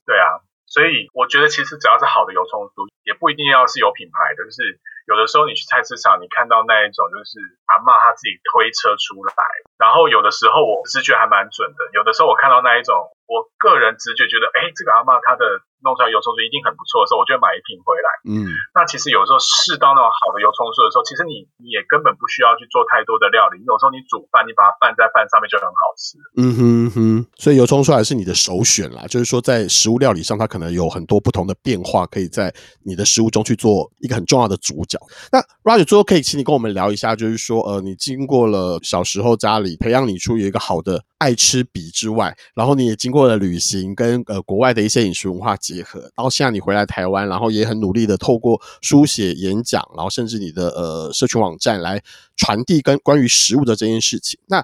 对啊，所以我觉得其实只要是好的油葱酥，也不一定要是有品牌的，就是有的时候你去菜市场，你看到那一种就是阿妈她自己推车出来，然后有的时候我直觉还蛮准的，有的时候我看到那一种我个人直觉觉得，哎，这个阿嬷她的弄出来油葱酥一定很不错的时候，我就会买一瓶回来。嗯，那其实有时候试到那种好的油葱酥的时候，其实你你也根本不需要去做太多的料理，有时候你煮饭，你把它拌在饭上面就很好吃。嗯哼哼，所以油葱酥还是你的首选啦。就是说，在食物料理上，它可能有很多不同的变化，可以在你的食物中去做一个很重要的主角。那 Roger 最后可以请你跟我们聊一下，就是说，呃，你经过了小时候家里培养你出有一个好的爱吃笔之外，然后你也经过了旅行跟呃国外的一些饮食文化结合，到现在你回来台湾，然后也很努力的透过书写、演讲，然后甚至你的呃社群网站来传递跟关于食物的这件事情。那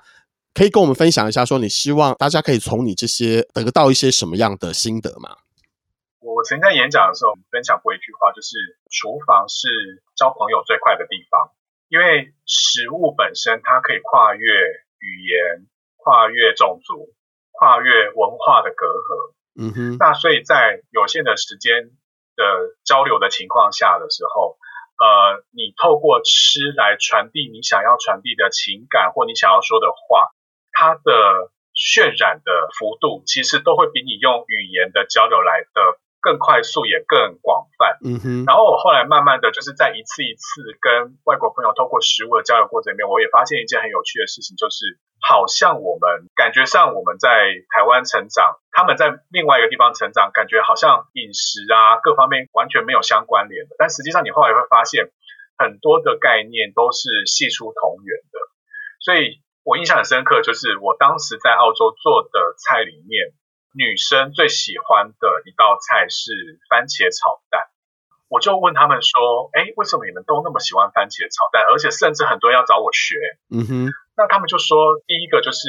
可以跟我们分享一下，说你希望大家可以从你这些得到一些什么样的心得吗？我曾在演讲的时候分享过一句话，就是厨房是交朋友最快的地方，因为食物本身它可以跨越语言。跨越种族、跨越文化的隔阂，嗯哼，那所以在有限的时间的交流的情况下的时候，呃，你透过吃来传递你想要传递的情感或你想要说的话，它的渲染的幅度其实都会比你用语言的交流来的。更快速也更广泛，嗯哼。然后我后来慢慢的就是在一次一次跟外国朋友透过食物的交流过程里面，我也发现一件很有趣的事情，就是好像我们感觉上我们在台湾成长，他们在另外一个地方成长，感觉好像饮食啊各方面完全没有相关联的。但实际上你后来会发现，很多的概念都是系出同源的。所以我印象很深刻，就是我当时在澳洲做的菜里面。女生最喜欢的一道菜是番茄炒蛋，我就问他们说：“哎，为什么你们都那么喜欢番茄炒蛋？而且甚至很多人要找我学。”嗯哼，那他们就说：“第一个就是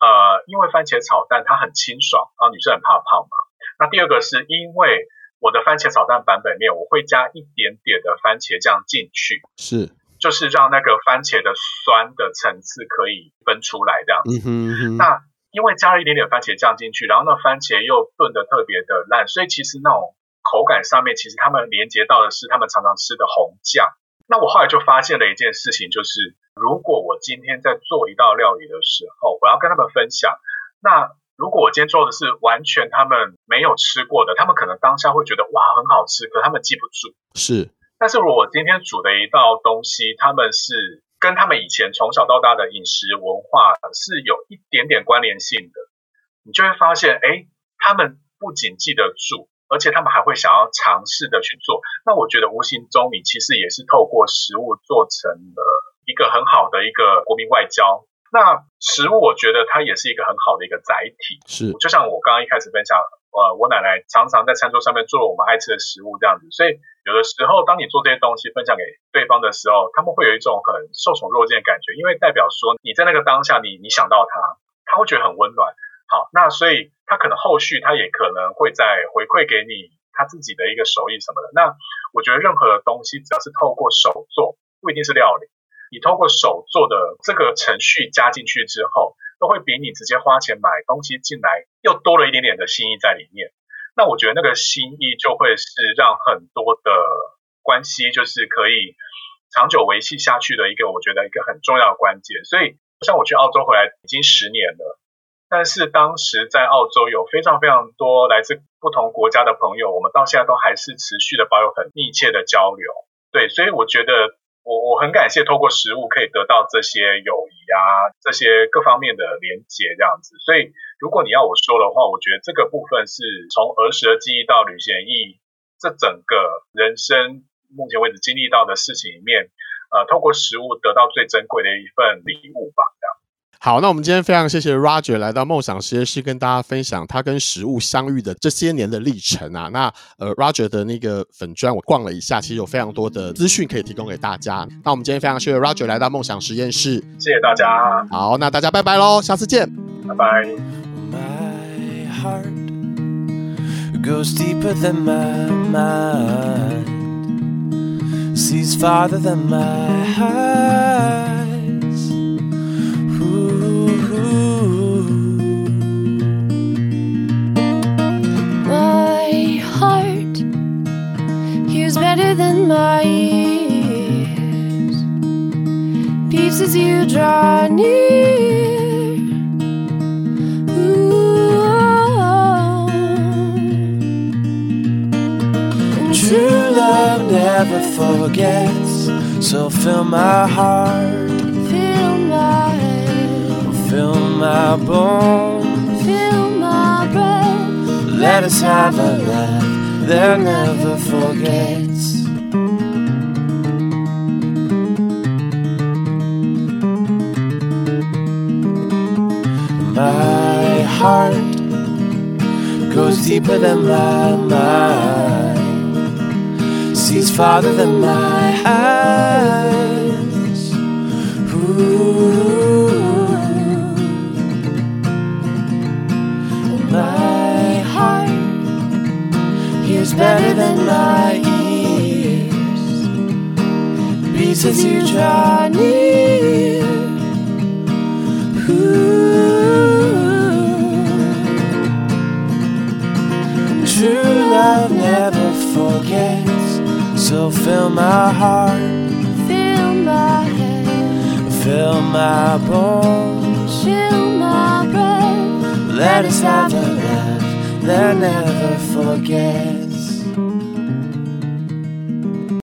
呃，因为番茄炒蛋它很清爽，然后女生很怕胖嘛。那第二个是因为我的番茄炒蛋版本面我会加一点点的番茄酱进去，是，就是让那个番茄的酸的层次可以分出来这样子。嗯哼嗯哼，那。因为加了一点点番茄酱进去，然后那番茄又炖的特别的烂，所以其实那种口感上面，其实他们连接到的是他们常常吃的红酱。那我后来就发现了一件事情，就是如果我今天在做一道料理的时候，我要跟他们分享，那如果我今天做的是完全他们没有吃过的，他们可能当下会觉得哇很好吃，可他们记不住。是，但是如果我今天煮的一道东西，他们是。跟他们以前从小到大的饮食文化是有一点点关联性的，你就会发现，哎，他们不仅记得住，而且他们还会想要尝试的去做。那我觉得无形中你其实也是透过食物做成了一个很好的一个国民外交。那食物我觉得它也是一个很好的一个载体，是，就像我刚刚一开始分享。呃，我奶奶常常在餐桌上面做我们爱吃的食物这样子，所以有的时候当你做这些东西分享给对方的时候，他们会有一种很受宠若惊的感觉，因为代表说你在那个当下你你想到他，他会觉得很温暖。好，那所以他可能后续他也可能会再回馈给你他自己的一个手艺什么的。那我觉得任何的东西只要是透过手做，不一定是料理，你透过手做的这个程序加进去之后。都会比你直接花钱买东西进来又多了一点点的心意在里面。那我觉得那个心意就会是让很多的关系就是可以长久维系下去的一个我觉得一个很重要的关键。所以像我去澳洲回来已经十年了，但是当时在澳洲有非常非常多来自不同国家的朋友，我们到现在都还是持续的保有很密切的交流。对，所以我觉得。我我很感谢透过食物可以得到这些友谊啊，这些各方面的连结这样子。所以如果你要我说的话，我觉得这个部分是从儿时的记忆到旅行的意义，这整个人生目前为止经历到的事情里面，呃，透过食物得到最珍贵的一份礼物吧，这样。好，那我们今天非常谢谢 Roger 来到梦想实验室，跟大家分享他跟食物相遇的这些年的历程啊。那呃，Roger 的那个粉砖我逛了一下，其实有非常多的资讯可以提供给大家。那我们今天非常谢谢 Roger 来到梦想实验室，谢谢大家。好，那大家拜拜喽，下次见，拜拜。Sees farther than my heart. within my ears. pieces you draw near. Ooh. True love never forgets, so fill my heart. Fill my head. Fill my bones. Fill my breath. Let us have a life they'll never forget. My heart goes deeper than my mind, sees farther than my eyes. Ooh. My heart hears better than my ears, beats as you draw near. Ooh. Love never forgets, so fill my heart, Fill my head, fill my bones. fill my breath. Let us have a laugh that never forgets.